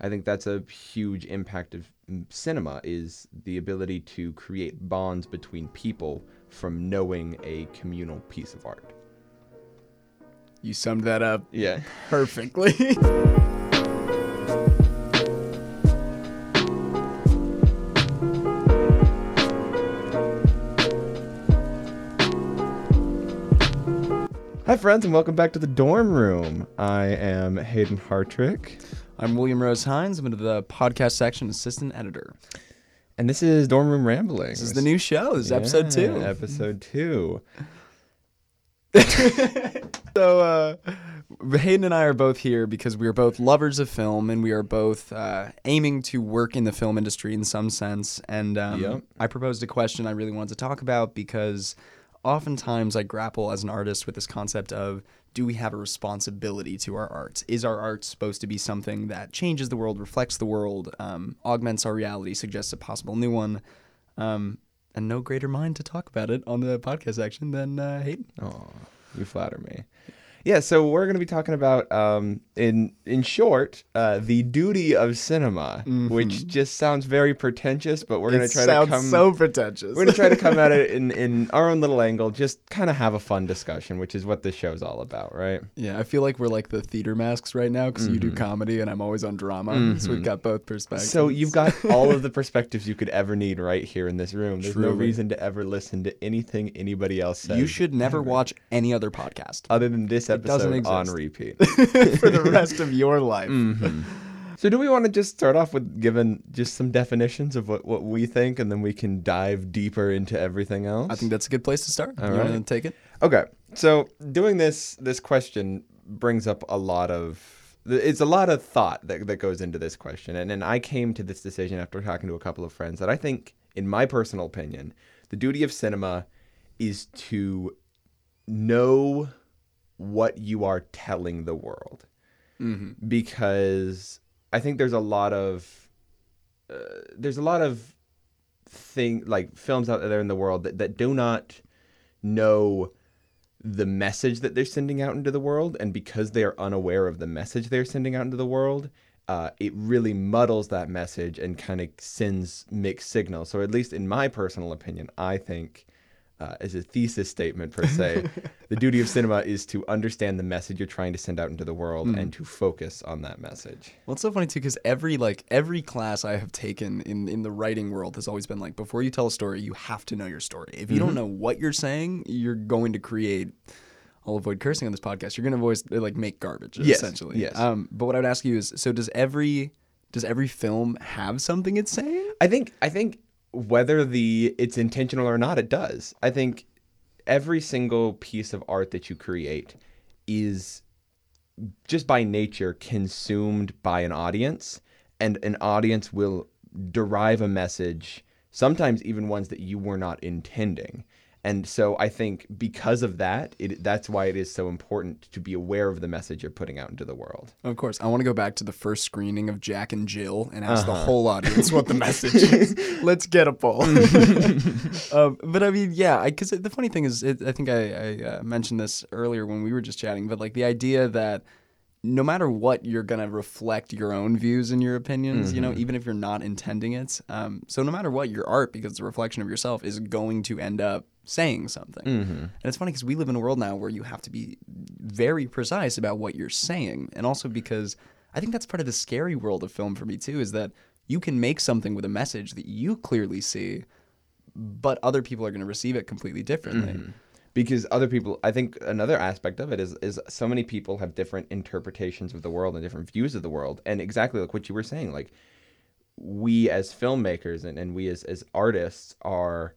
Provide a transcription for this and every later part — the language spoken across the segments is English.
I think that's a huge impact of mm, cinema is the ability to create bonds between people from knowing a communal piece of art. You summed that up Yeah. perfectly. Hi, friends, and welcome back to the dorm room. I am Hayden Hartrick, I'm William Rose Hines. I'm into the podcast section assistant editor. and this is Dorm Room Rambling. This is the new show. This is episode Yeah, two. Episode two. So, uh, Hayden and I are both here because we are both lovers of film and we are both uh, aiming to work in the film industry in some sense. And um, Yep. I proposed a question I really wanted to talk about because oftentimes I grapple as an artist with this concept of do we have a responsibility to our art? Is our art supposed to be something that changes the world, reflects the world, um, augments our reality, suggests a possible new one? Um, and no greater mind to talk about it on the podcast section than uh, Hayden. Oh, you flatter me. Yeah, so we're going to be talking about, um, in in short, uh, the duty of cinema, which just sounds very pretentious, but we're going to try to come. so pretentious. we're going to try to come at it in, in our own little angle, just kind of have a fun discussion, which is what this show's all about, right? Yeah, I feel like we're like the theater masks right now because you do comedy and I'm always on drama. So we've got both perspectives. So you've got all of the perspectives you could ever need right here in this room. There's no reason to ever listen to anything anybody else says. you should never watch any other podcast other than this doesn't episode on exist. On repeat. for the rest of your life. Mm-hmm. So do we want to just start off with giving just some definitions of what, what we think and then we can dive deeper into everything else? I think that's a good place to start. All you want to take it? Okay. So doing this this question brings up a lot of it's a lot of thought that, that goes into this question. And and I came to this decision after talking to a couple of friends that I think, in my personal opinion, the duty of cinema is to know what you are telling the world. Because I think there's a lot of uh, there's a lot of thing like films out there in the world that, that do not know the message that they're sending out into the world. And because they are unaware of the message they're sending out into the world uh, it really muddles that message and kind of sends mixed signals. So at least in my personal opinion i think uh, as a thesis statement per se the duty of cinema is to understand the message you're trying to send out into the world and to focus on that message Well, it's so funny too because every like every class I have taken in in the writing world has always been like before you tell a story, you have to know your story. If you don't know what you're saying, you're going to create. I'll avoid cursing on this podcast. You're going to voice like make garbage Yes, essentially. yes. Um, but what I would ask you is, so does every does every film have something it's saying? I think I think whether the it's intentional or not, it does. I think every single piece of art that you create is just by nature consumed by an audience, and an audience will derive a message, sometimes even ones that you were not intending. And so I think because of that, it, that's why it is so important to be aware of the message you're putting out into the world. Of course, I want to go back to the first screening of Jack and Jill and ask the whole audience what the message is. Let's get a poll. um, but I mean, yeah, because the funny thing is, it, I think I, I uh, mentioned this earlier when we were just chatting, but like the idea that no matter what, you're gonna reflect your own views and your opinions. You know, mm-hmm. even if you're not intending it. Um, so no matter what, your art, because it's a reflection of yourself, is going to end up saying something. Mm-hmm. And it's funny because we live in a world now where you have to be very precise about what you're saying, and also because I think that's part of the scary world of film for me too, is that you can make something with a message that you clearly see, but other people are going to receive it completely differently. Mm-hmm. Because other people i think another aspect of it is is so many people have different interpretations of the world and different views of the world. And exactly like what you were saying like we as filmmakers and, and we as, as artists are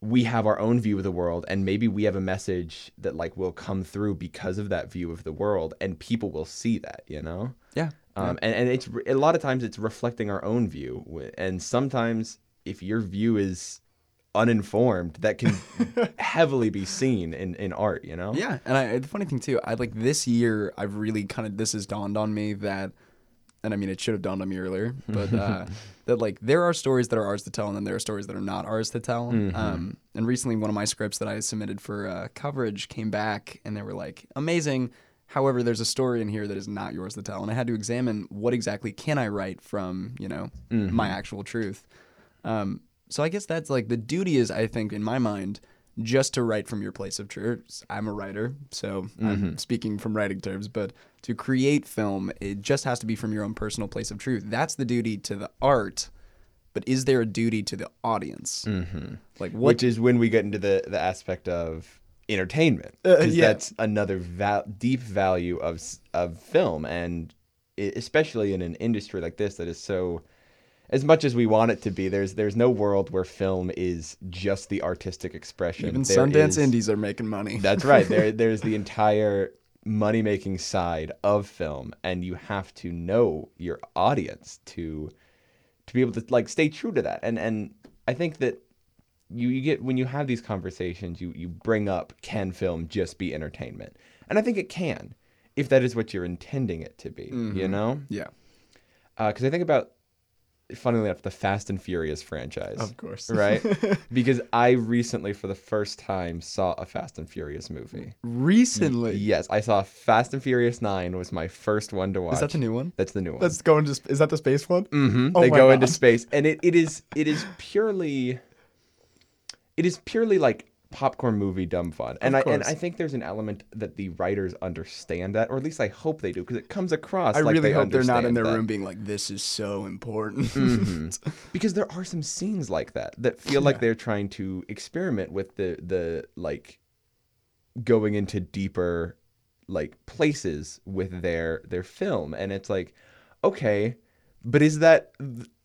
we have our own view of the world and maybe we have a message that like will come through because of that view of the world and people will see that you know? Yeah. um, and, and it's a lot of times it's reflecting our own view. And sometimes if your view is uninformed that can heavily be seen in, in art you know Yeah, and I, the funny thing too, I like this year. I've really kind of this has dawned on me that, and I mean it should have dawned on me earlier, but uh, that like there are stories that are ours to tell, and then there are stories that are not ours to tell. Um, and recently, one of my scripts that I submitted for uh, coverage came back, and they were like, "Amazing! However, there's a story in here that is not yours to tell, and I had to examine what exactly can I write from you know my actual truth. Um, so I guess that's like the duty is I think in my mind just to write from your place of truth. I'm a writer, so I'm speaking from writing terms, but to create film, it just has to be from your own personal place of truth. That's the duty to the art. But is there a duty to the audience? Mm-hmm. Like what? which is when we get into the the aspect of entertainment Uh, yeah. that's another val- deep value of of film and especially in an industry like this that is so as much as we want it to be there's there's no world where film is just the artistic expression. Even There Sundance is- indies are making money. that's right. There there's the entire money making side of film and you have to know your audience to to be able to like stay true to that. And and i think that you, you get when you have these conversations you you bring up can film just be entertainment? And i think it can if that is what you're intending it to be you mm-hmm. know? Yeah, uh, because i think about funnily enough the fast and furious franchise of course. right because i recently for the first time saw a fast and furious movie Recently, Yes, I saw Fast and Furious Nine was my first one to watch. is that the new one? That's the new one. That's going to. Is that the space one? Mm-hmm. Oh they go into space, and it, it is it is purely, it is purely like popcorn movie dumb fun, and I and. I think there's an element that the writers understand that, or at least I hope they do, because it comes across. I like really they hope they're not in their that. Mm-hmm. room being like, "This is so important." because there are some scenes like that that feel like they're trying to experiment with the the like going into deeper like places with their their film and it's like okay but is that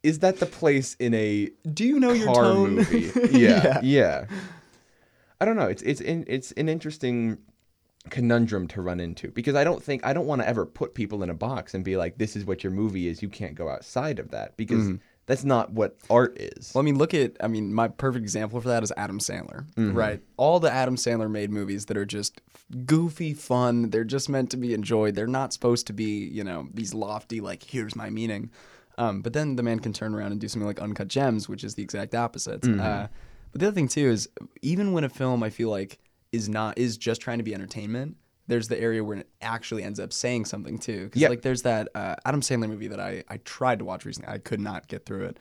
is that the place in a Do you know your tone? movie yeah, yeah i don't know it's it's in, it's an interesting conundrum to run into because i don't think i don't want to ever put people in a box and be like this is what your movie is you can't go outside of that because that's not what art is Well, I mean, look at, I mean, my perfect example for that is Adam Sandler, Mm-hmm. right? All the Adam Sandler made movies that are just goofy, fun. They're just meant to be enjoyed. They're not supposed to be, you know, these lofty, like, here's my meaning. Um, but then the man can turn around and do something like Uncut Gems, which is the exact opposite. Mm-hmm. Uh, but the other thing, too, is even when a film, I feel like, is not, is just trying to be entertainment, there's the area where it actually ends up saying something too. Because Yep. like there's that uh, Adam Sandler movie that I, I tried to watch recently. I could not get through it.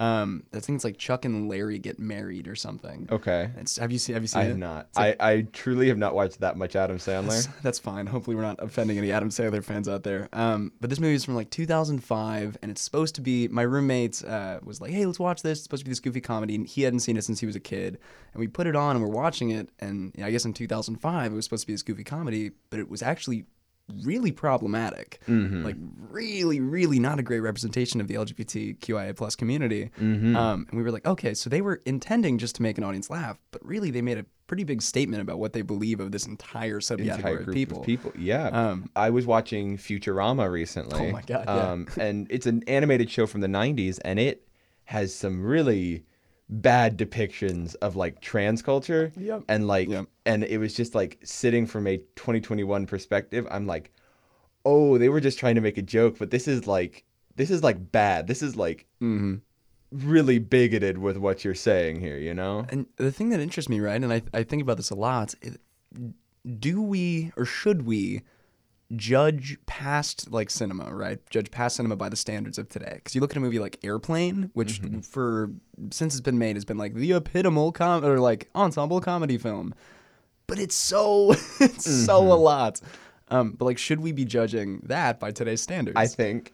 Um, I think it's like Chuck and Larry get married or something. okay It's, have you seen Have you seen i it? have not I, I truly have not watched that much adam sandler That's fine. Hopefully, we're not offending any Adam Sandler fans out there. Um, but this movie is from like 2005, and it's supposed to be. My roommate uh, was like, "Hey, let's watch this. It's supposed to be this goofy comedy." And he hadn't seen it since he was a kid, and we put it on and we're watching it. And you know, I guess in 2005, it was supposed to be this goofy comedy, but it was actually really problematic. Like really, really not a great representation of the LGBTQIA plus community. Um, and we were like, okay, so they were intending just to make an audience laugh, but really they made a pretty big statement about what they believe of this entire subcategory of people. of people. Yeah. Um, I was watching Futurama recently. Oh my God, yeah. Um, and it's an animated show from the 90s, and it has some really bad depictions of like trans culture. Yep. And like, Yep. and it was just like sitting from a 2021 perspective, I'm like, oh, they were just trying to make a joke, but this is like, this is like bad. This is like mhm. really bigoted with what you're saying here, you know? And the thing that interests me, right, and I, I think about this a lot, it, do we or should we judge past like cinema, right? Judge past cinema by the standards of today. Because you look at a movie like Airplane, which for since it's been made has been like the epitomal com or like ensemble comedy film, but it's so it's so a lot. Um, but like, should we be judging that by today's standards? I think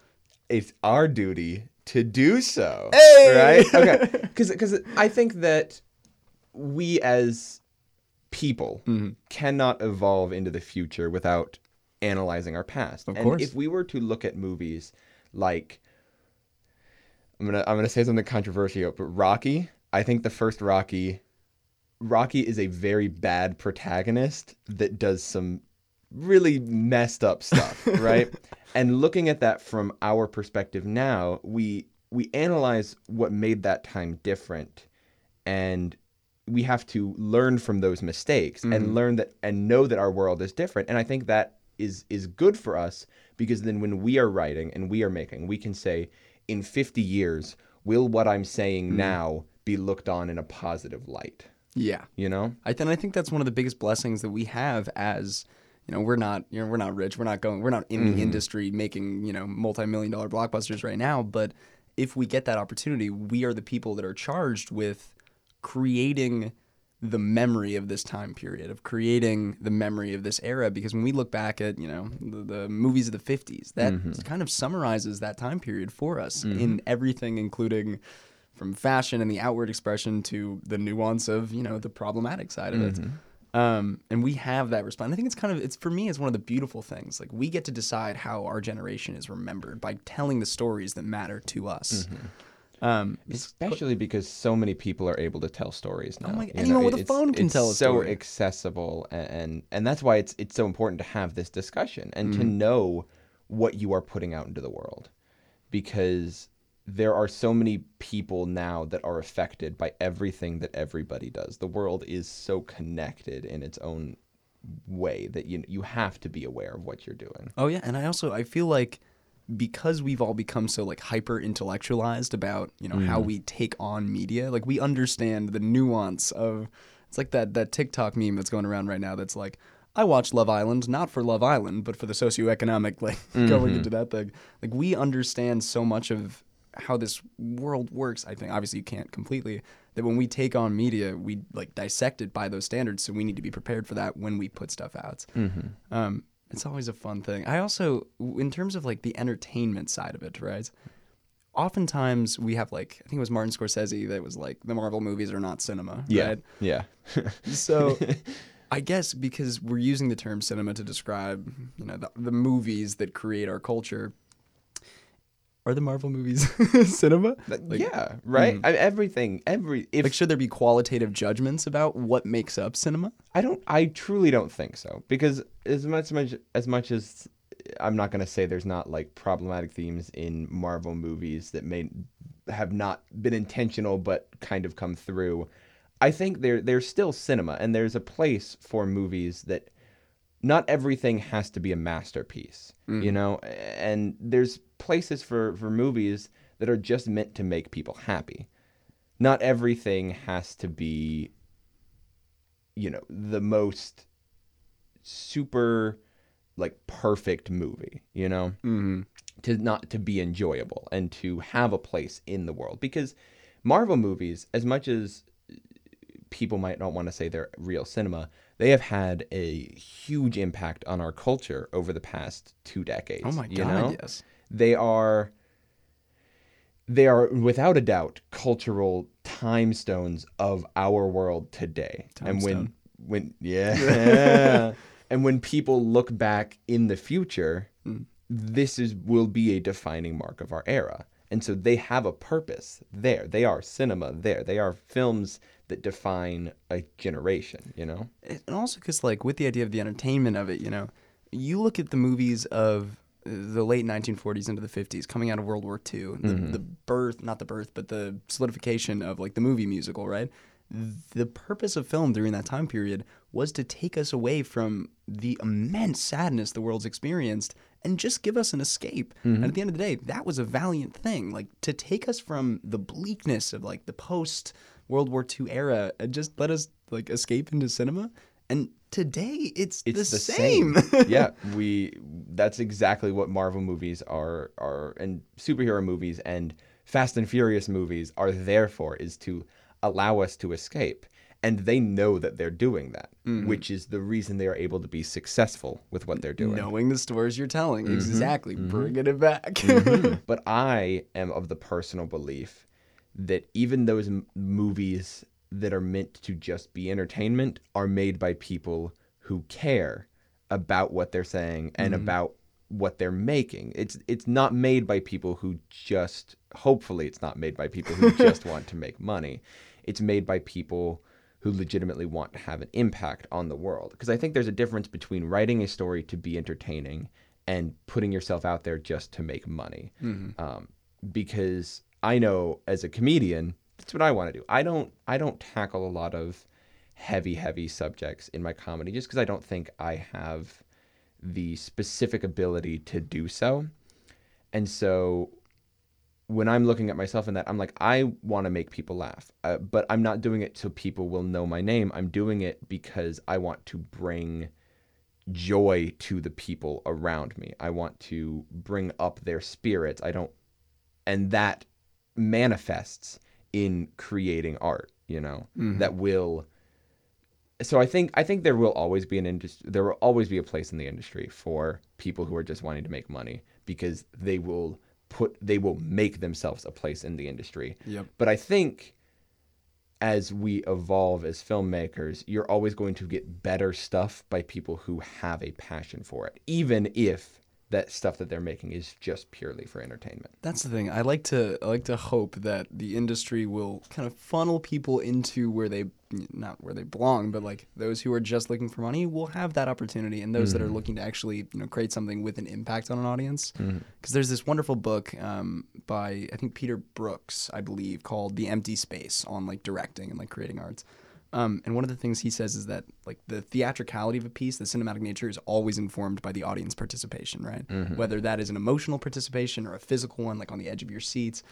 it's our duty to do so. Hey! Right? Okay. Because I think that we as people Mm-hmm. cannot evolve into the future without analyzing our past. Of and course. if we were to look at movies like I'm gonna I'm gonna say something controversial, but Rocky, I think the first Rocky Rocky is a very bad protagonist that does some really messed up stuff, right? and looking at that from our perspective now, we we analyze what made that time different and we have to learn from those mistakes and mm-hmm. learn that and know that our world is different. And I think that is is good for us because then when we are writing and we are making, we can say in 50 years, will what I'm saying now be looked on in a positive light? yeah. You know? I and I think that's one of the biggest blessings that we have as you know, we're not, you know, we're not rich. We're not going, we're not in Mm-hmm. the industry making, you know, multi-million dollar blockbusters right now. But if we get that opportunity, we are the people that are charged with creating the memory of this time period, of creating the memory of this era. Because when we look back at, you know, the, the movies of the 50s, that Mm-hmm. kind of summarizes that time period for us in everything, including from fashion and the outward expression to the nuance of, you know, the problematic side of it. Um, and we have that response. I think it's kind of it's for me it's one of the beautiful things. Like we get to decide how our generation is remembered by telling the stories that matter to us. Um, Especially because so many people are able to tell stories now. my- you anyone with a phone can it's tell a so story. accessible, and, and and that's why it's it's so important to have this discussion and Mm-hmm. to know what you are putting out into the world, because there are so many people now that are affected by everything that everybody does. The world is so connected in its own way that you you have to be aware of what you're doing. Oh yeah, and I also I feel like because we've all become so like hyper intellectualized about you know how mm. we take on media, like we understand the nuance of it's like that that TikTok meme that's going around right now that's like. I watch Love Island not for Love Island, but for the socioeconomic like going mm-hmm. into that thing. Like we understand so much of how this world works. I think obviously you can't completely. That when we take on media, we like dissect it by those standards. So we need to be prepared for that when we put stuff out. Mm-hmm. Um, it's always a fun thing. I also, in terms of like the entertainment side of it, right? Oftentimes we have like I think it was Martin Scorsese that was like the Marvel movies are not cinema, Yeah, right? yeah. So I guess because we're using the term cinema to describe, you know, the, the movies that create our culture. Are the Marvel movies cinema? Like, yeah, right. Hmm. I, everything, every if like, should there be qualitative judgments about what makes up cinema? I don't. I truly don't think so because as much much as much as I'm not going to say there's not like problematic themes in Marvel movies that may have not been intentional but kind of come through. I think there there's still cinema and there's a place for movies that not everything has to be a masterpiece, you mm-hmm. know, and there's places for for movies that are just meant to make people happy. Not everything has to be you know the most super like perfect movie you know Mm-hmm. to not to be enjoyable and to have a place in the world because marvel movies as much as people might not want to say they're real cinema they have had a huge impact on our culture over the past two decades Oh my you god, know? yes. They are they are without a doubt cultural time stones of our world today. And when Timestone. when yeah. And when people look back in the future mm. this is will be a defining mark of our era. And so they have a purpose there. They are cinema there. They are films that define a generation you know? And also because like with the idea of the entertainment of it you know you look at the movies of the late 1940s into the 50s coming out of world war ii the, mm-hmm. the birth not the birth but the solidification of like the movie musical right the purpose of film during that time period was to take us away from the immense sadness the world's experienced and just give us an escape. Mm-hmm. And at the end of the day, that was a valiant thing. Like to take us from the bleakness of like the post World War II era and just let us like escape into cinema. And today it's, it's the, the same. yeah, we that's exactly what Marvel movies are are and superhero movies and Fast and Furious movies are there for is to allow us to escape. And they know that they're doing that, Mm-hmm. which is the reason they are able to be successful with what they're doing. Knowing the stories you're telling. Mm-hmm. Exactly. Bringing it back. but I am of the personal belief that even those m- movies that are meant to just be entertainment are made by people who care about what they're saying and about what they're making. It's it's not made by people who just hopefully it's not made by people who just want to make money. It's made by people who legitimately want to have an impact on the world. Because I think there's a difference between writing a story to be entertaining and putting yourself out there just to make money. Um, because I know as a comedian, that's what I want to do. I don't I don't tackle a lot of heavy heavy subjects in my comedy just because I don't think I have the specific ability to do so. And so when I'm looking at myself in that, I'm like, I want to make people laugh, uh, but I'm not doing it so people will know my name. I'm doing it because I want to bring joy to the people around me. I want to bring up their spirits. I don't, and that manifests in creating art. You know, mm-hmm. that will. So I think I think there will always be an industry. There will always be a place in the industry for people who are just wanting to make money because they will put they will make themselves a place in the industry. Yep. But I think as we evolve as filmmakers, you're always going to get better stuff by people who have a passion for it, even if that stuff that they're making is just purely for entertainment. That's the thing. I like to I like to hope that the industry will kind of funnel people into where they not where they belong, but like those who are just looking for money will have that opportunity, and those that are looking to actually you know create something with an impact on an audience. Because there's this wonderful book um, by I think Peter Brooks, I believe, called "The Empty Space" on like directing and like creating arts. Um, and one of the things he says is that like the theatricality of a piece, the cinematic nature, is always informed by the audience participation, right? Whether that is an emotional participation or a physical one, like on the edge of your seats.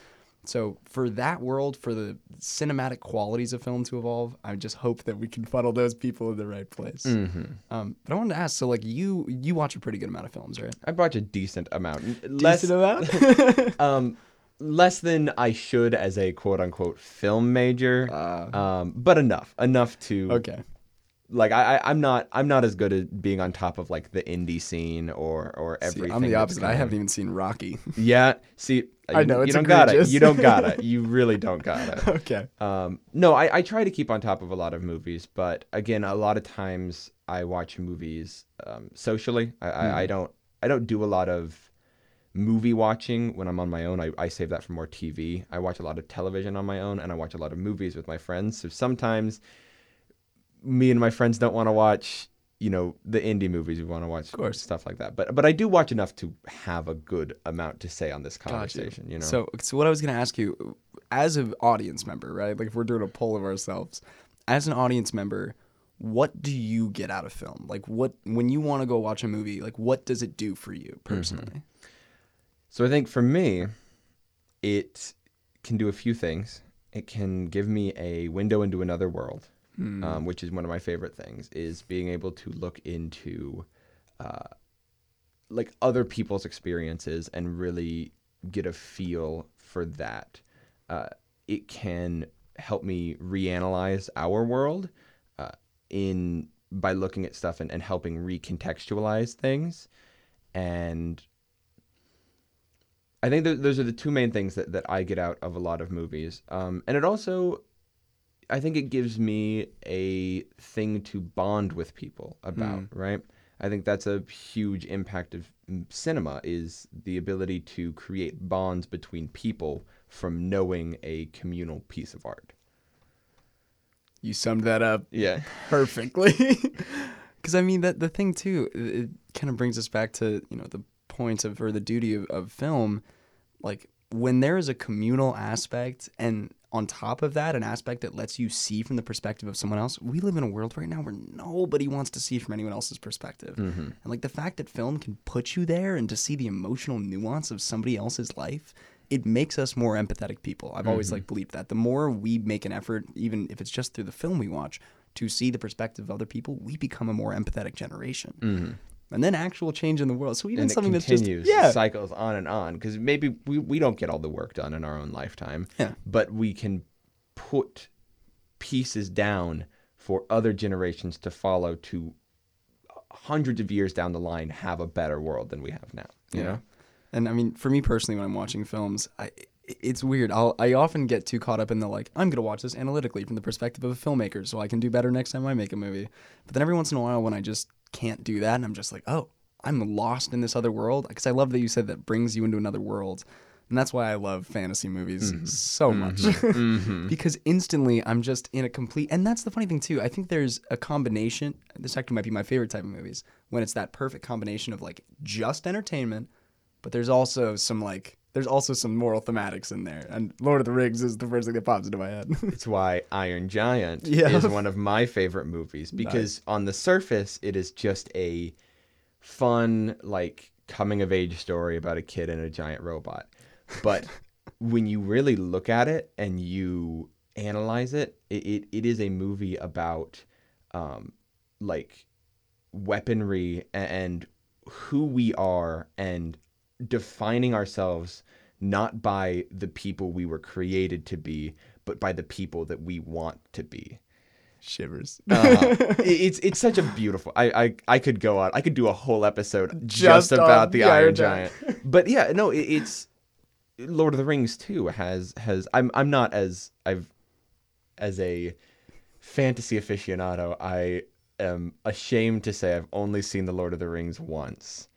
So for that world, for the cinematic qualities of film to evolve, I just hope that we can funnel those people in the right place. Um, but I wanted to ask, so like you, you watch a pretty good amount of films, right? I watch a decent amount, less Decent amount. um, less than I should as a quote unquote film major, um, but enough, enough to Uh. okay. like I, I I'm not I'm not as good at being on top of like the indie scene or or See, everything. I'm the opposite. I haven't even seen Rocky. Yeah, see, I you- know, you don't got it. You don't got it. You really don't got it. okay. Um, no, I, I try to keep on top of a lot of movies, but again, a lot of times I watch movies um, socially. I, I, I don't I don't do a lot of movie watching when I'm on my own. I, I save that for more TV. I watch a lot of television on my own, and I watch a lot of movies with my friends. So sometimes me and my friends don't want to watch you know the indie movies. We want to watch of course. stuff like that. But but I do watch enough to have a good amount to say on this Got you. conversation. You know. So, so what I was going to ask you, as an audience member, right? Like if we're doing a poll of ourselves, as an audience member, what do you get out of film? Like what when you want to go watch a movie, like what does it do for you mm-hmm. personally? So I think for me, it can do a few things. It can give me a window into another world, um, which is one of my favorite things. Is being able to look into, uh, like other people's experiences and really get a feel for that. Uh, it can help me reanalyze our world uh, in by looking at stuff and, and helping recontextualize things and I think th- those are the two main things that, that I get out of a lot of movies. Um, and it also, I think it gives me a thing to bond with people about, right? I think that's a huge impact of mm, cinema is the ability to create bonds between people from knowing a communal piece of art. You summed that up Yeah. perfectly. Because I mean that the thing too, it, it kind of brings us back to you know the point of or the duty of, of film, like when there is a communal aspect and on top of that an aspect that lets you see from the perspective of someone else. We live in a world right now where nobody wants to see from anyone else's perspective, mm-hmm. and like the fact that film can put you there and to see the emotional nuance of somebody else's life. It makes us more empathetic people. I've always mm-hmm. like believed that. The more we make an effort, even if it's just through the film we watch, to see the perspective of other people, we become a more empathetic generation. Mm-hmm. And then actual change in the world. So even and something it that's just yeah, cycles on and on. Because maybe we, we don't get all the work done in our own lifetime, Yeah. but we can put pieces down for other generations to follow to hundreds of years down the line have a better world than we have now. You Yeah. know, And I mean, for me personally, when I'm watching films, I it's weird. I'll I often get too caught up in the like I'm gonna watch this analytically from the perspective of a filmmaker, so I can do better next time I make a movie. But then every once in a while, when I just can't do that, and I'm just like, oh, I'm lost in this other world. Because I love that you said that brings you into another world. And that's why I love fantasy movies mm-hmm. so mm-hmm. much. Mm-hmm. because instantly I'm just in a complete and that's the funny thing too. I think there's a combination this actually might be my favorite type of movies, when it's that perfect combination of like just entertainment, but there's also some like there's also some moral thematics in there. And Lord of the Rings is the first thing that pops into my head. it's why Iron Giant Yeah. is one of my favorite movies because on the surface it is just a fun like coming of age story about a kid and a giant robot. But when you really look at it and you analyze it, it, it, it is a movie about um, like weaponry and who we are and defining ourselves not by the people we were created to be, but by the people that we want to be. Shivers. Uh, it's it's such a beautiful. I, I I could go on. I could do a whole episode just, Just about the the Iron, Iron Giant. Giant. but yeah, no, it, it's Lord of the Rings too has has. I'm I'm not as I've as a fantasy aficionado. I am ashamed to say I've only seen the Lord of the Rings once,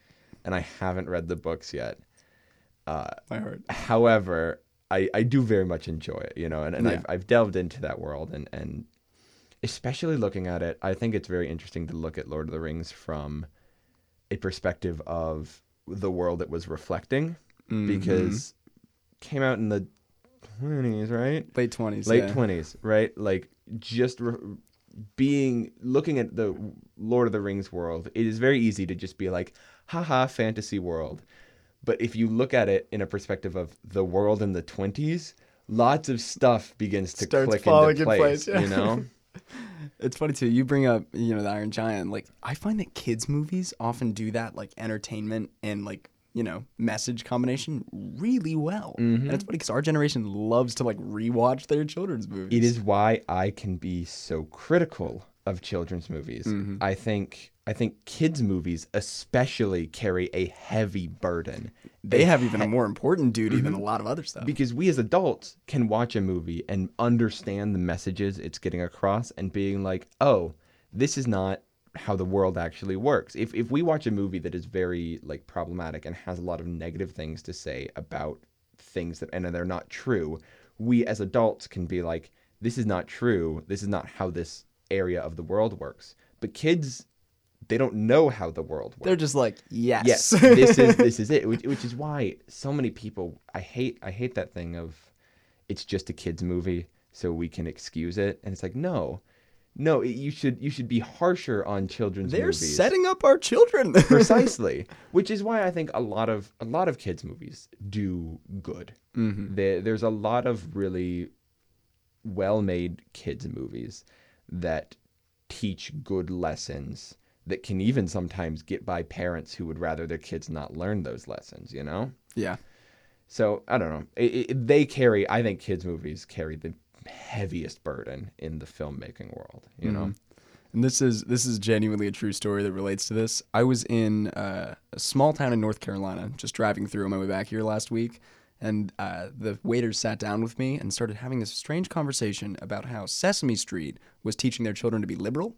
and I haven't read the books yet. My heart. However, I, I do very much enjoy it, you know, and, and Yeah. I've, I've delved into that world and, and especially looking at it, I think it's very interesting to look at Lord of the Rings from a perspective of the world it was reflecting Mm-hmm. because came out in the 20s, right? Late twenties. Late yeah. 20s, right? Like just re- being looking at the Lord of the Rings world, it is very easy to just be like, haha, fantasy world. But if you look at it in a perspective of the world in the 20s, lots of stuff begins to Starts click falling into in place, place, yeah. you know? It's funny too. You bring up, you know, the Iron Giant. Like, I find that kids' movies often do that, like entertainment and like, you know, message combination really well. Mm-hmm. And it's funny because our generation loves to like rewatch their children's movies. it is why I can be so critical of children's movies. Mm-hmm. I think I think kids movies especially carry a heavy burden. They have even a more important duty than Mm-hmm. a lot of other stuff. because we as adults can watch a movie and understand the messages it's getting across and being like, oh, this is not how the world actually works. If if we watch a movie that is very like problematic and has a lot of negative things to say about things that and they're not true, we as adults can be like, this is not true. This is not how this area of the world works. But kids they don't know how the world works They're just like, yes. yes this is this is it which, which is why so many people i hate i hate that thing of it's just a kids movie so we can excuse it and it's like no no it, you should you should be harsher on children's They're movies setting up our children. precisely which is why i think a lot of a lot of kids movies do good Mm-hmm. there, there's a lot of really well made kids movies that teach good lessons that can even sometimes get by parents who would rather their kids not learn those lessons you know yeah. so i don't know it, it, they carry i think kids movies carry the heaviest burden in the filmmaking world you know And this is this is genuinely a true story that relates to this. I was in uh, a small town in North Carolina, just driving through on my way back here last week, and uh, the waiters sat down with me and started having this strange conversation about how Sesame Street was teaching their children to be liberal.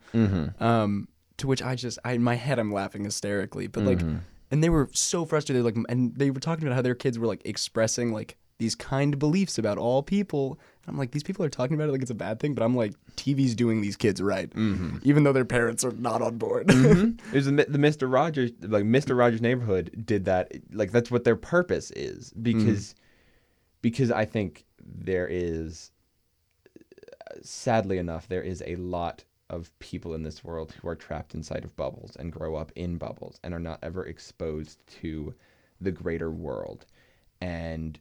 Um, to which I just, I in my head, I'm laughing hysterically, but like, mm-hmm. and they were so frustrated, like, and they were talking about how their kids were like expressing like these kind beliefs about all people. And I'm like, these people are talking about it like it's a bad thing, but I'm like, TV's doing these kids right, mm-hmm. even though their parents are not on board. Mm-hmm. There's the, the Mr. Rogers, like Mr. Rogers Neighborhood did that. Like that's what their purpose is mm. because, because I think there is, sadly enough, there is a lot of people in this world who are trapped inside of bubbles and grow up in bubbles and are not ever exposed to the greater world, and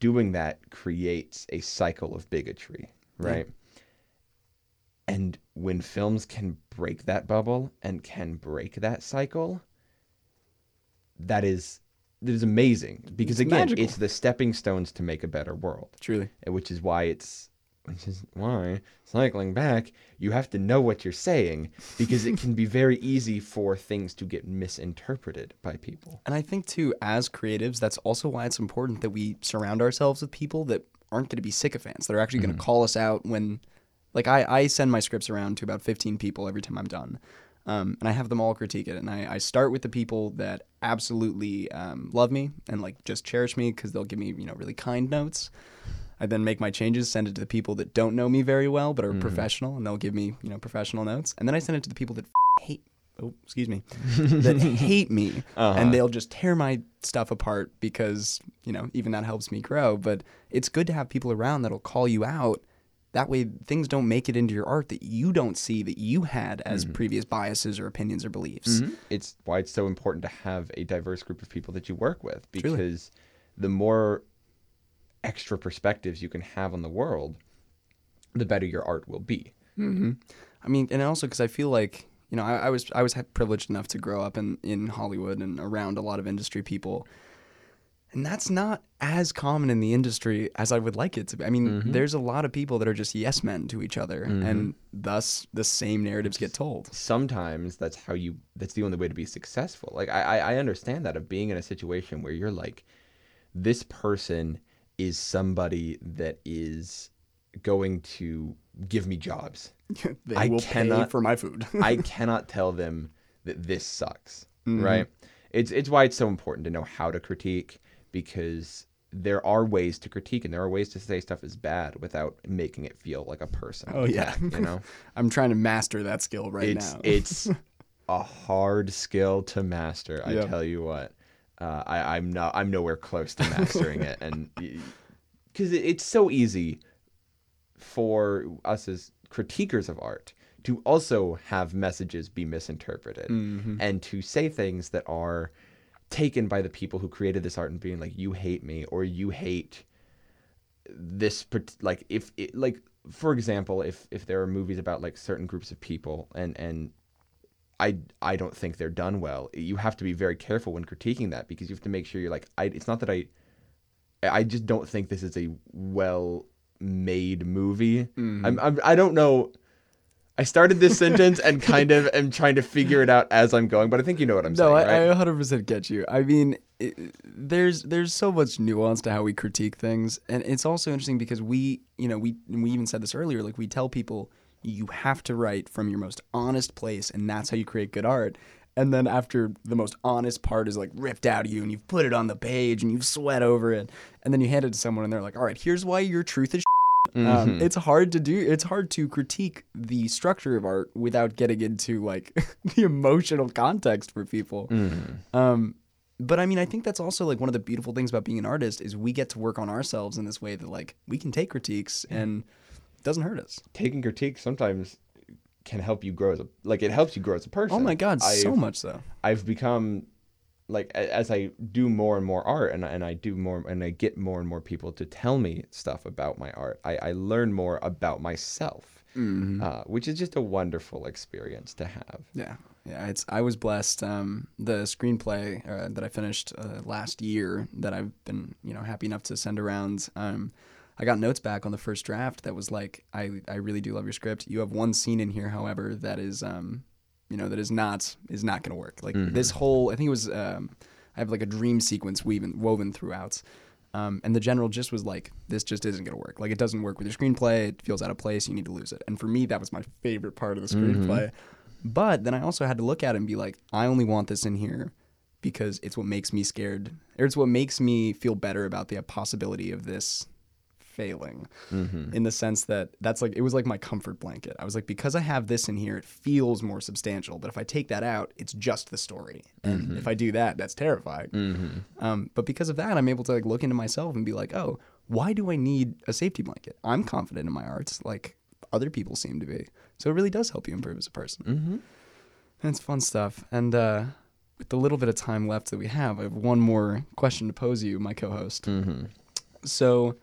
doing that creates a cycle of bigotry, right? And when films can break that bubble and can break that cycle, that is that is amazing because It's again, magical. it's the stepping stones to make a better world, Truly. which is why it's which is why cycling back, you have to know what you're saying because it can be very easy for things to get misinterpreted by people. And I think too, as creatives, that's also why it's important that we surround ourselves with people that aren't going to be sycophants. That are actually going to call us out when, like, I, I send my scripts around to about 15 people every time I'm done. Um, and I have them all critique it. And I, I start with the people that absolutely um, love me and like just cherish me because they'll give me, you know, really kind notes. I then make my changes, send it to the people that don't know me very well but are mm-hmm. professional, and they'll give me, you know, professional notes. And then I send it to the people that f- hate. Oh, excuse me, that hate me, uh-huh. and they'll just tear my stuff apart because you know even that helps me grow. But it's good to have people around that'll call you out. That way, things don't make it into your art that you don't see that you had as mm-hmm. previous biases or opinions or beliefs. Mm-hmm. It's why it's so important to have a diverse group of people that you work with Truly. because the more extra perspectives you can have on the world, the better your art will be. I mean, and also because I feel like you know, I, I was I was privileged enough to grow up in in Hollywood and around a lot of industry people. And that's not as common in the industry as I would like it to be. I mean, Mm-hmm. there's a lot of people that are just yes men to each other, and thus the same narratives get told. sometimes that's how you that's the only way to be successful like I i understand that of being in a situation where you're like this person is somebody that is going to give me jobs they I will pay cannot- for my food. i cannot tell them that this sucks Mm-hmm. right it's it's why it's so important to know how to critique because there are ways to critique and there are ways to say stuff is bad without making it feel like a person Oh, yeah. you know I'm trying to master that skill right it's now. it's a hard skill to master. I Yep. tell you what, uh, I, I'm not. I'm nowhere close to mastering it, and because it, it's so easy for us as critiquers of art to also have messages be misinterpreted Mm-hmm. and to say things that are taken by the people who created this art and being like you hate me or you hate this like if it, like for example if if there are movies about like certain groups of people and and I I don't think they're done well you have to be very careful when critiquing that because you have to make sure you're like I it's not that I I just don't think this is a well made movie Mm-hmm. I'm, I'm I don't know I started this sentence and kind of am trying to figure it out as I'm going but I think you know what I'm no, saying I, right I 100% get you. I mean, it, there's there's so much nuance to how we critique things, and it's also interesting because we, you know, we we even said this earlier. Like we tell people you have to write from your most honest place, and that's how you create good art. And then after the most honest part is like ripped out of you, and you've put it on the page, and you've sweat over it, and then you hand it to someone, and they're like, "All right, here's why your truth is." Um, it's hard to do. It's hard to critique the structure of art without getting into like the emotional context for people. Um, but I mean, I think that's also like one of the beautiful things about being an artist is we get to work on ourselves in this way that like we can take critiques and it doesn't hurt us. taking critique sometimes can help you grow as a like it helps you grow as a person Oh my god, so I've- much so. I've become like as I do more and more art and, and I do more and I get more and more people to tell me stuff about my art, I, I learn more about myself, uh, which is just a wonderful experience to have. Yeah, yeah. It's I was blessed. Um, the screenplay uh, that I finished uh, last year that I've been you know happy enough to send around. Um, I got notes back on the first draft that was like, I I really do love your script. You have one scene in here, however, that is um, you know, that is not is not going to work. Like this whole, I think it was um, I have like a dream sequence weaving woven throughout. Um, and the general just was like, this just isn't going to work. Like, it doesn't work with your screenplay. It feels out of place. You need to lose it. And for me, that was my favorite part of the screenplay. But then I also had to look at it and be like, I only want this in here because it's what makes me scared, or it's what makes me feel better about the possibility of this failing in the sense that that's like it was like my comfort blanket. I was like because I have this in here it feels more substantial, but if I take that out, it's just the story. And if I do that, that's terrifying. Um, but because of that, I'm able to like look into myself and be like, "Oh, why do I need a safety blanket? I'm confident in my arts like other people seem to be." So it really does help you improve as a person. Mm-hmm. And it's fun stuff. And uh, with the little bit of time left that we have, I have one more question to pose you, my co-host. Mm-hmm. So,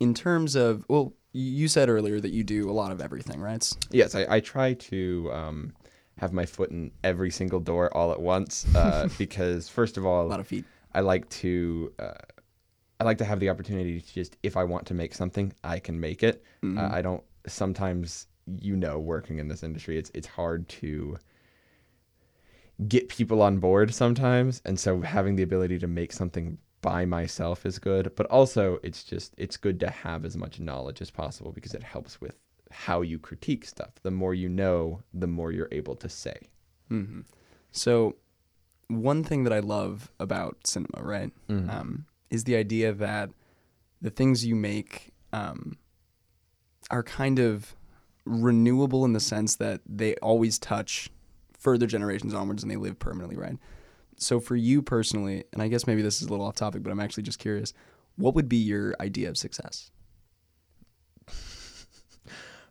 in terms of, well, you said earlier that you do a lot of everything, right? Yes, I, I try to um, have my foot in every single door all at once uh, because first of all, A lot of feet. I like to uh, I like to have the opportunity to just if I want to make something, I can make it. Uh, I don't sometimes you know working in this industry it's it's hard to get people on board sometimes and so having the ability to make something by myself is good but also it's just it's good to have as much knowledge as possible because it helps with how you critique stuff the more you know the more you're able to say hmm So, one thing that I love about cinema, right, Mhm. um, is the idea that the things you make um, are kind of renewable in the sense that they always touch further generations onwards and they live permanently, right? So, for you personally, and I guess maybe this is a little off topic, but I'm actually just curious, what would be your idea of success?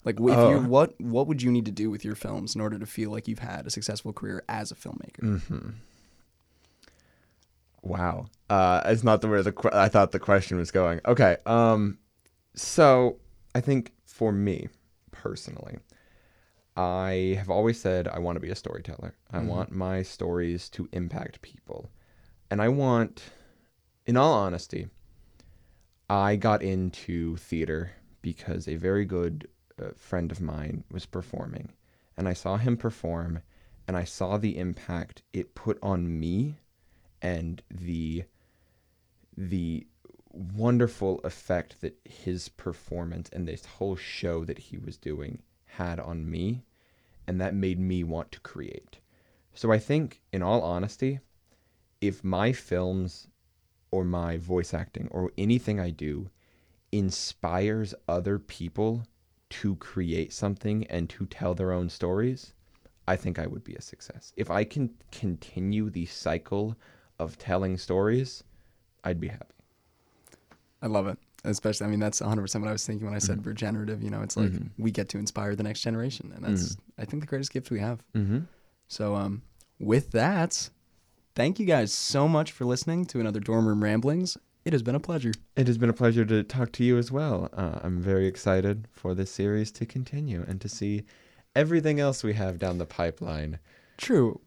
Like, if Oh. what what would you need to do with your films in order to feel like you've had a successful career as a filmmaker? Mm-hmm. Wow. Uh, it's not the where the I thought the question was going. Okay. Um, so I think for me personally, I have always said I want to be a storyteller. I Mhm. want my stories to impact people. And I want, in all honesty, I got into theater because a very good uh, friend of mine was performing. And I saw him perform and I saw the impact it put on me and the the wonderful effect that his performance and this whole show that he was doing had on me and that made me want to create. So I think in all honesty, if my films or my voice acting or anything I do inspires other people to create something and to tell their own stories, I think I would be a success. If I can continue the cycle of telling stories, I'd be happy. I love it. Especially, I mean, that's 100% what I was thinking when I said Mhm. regenerative. You know, it's like Mhm. we get to inspire the next generation. And that's, I think, the greatest gift we have. Mm-hmm. So, um, with that, thank you guys so much for listening to another Dorm Room Ramblings. It has been a pleasure. It has been a pleasure to talk to you as well. Uh, I'm very excited for this series to continue and to see everything else we have down the pipeline. True.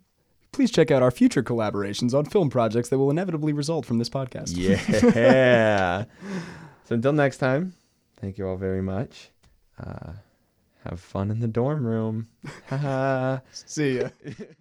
Please check out our future collaborations on film projects that will inevitably result from this podcast. Yeah. so until next time, thank you all very much. Uh, have fun in the dorm room. See ya.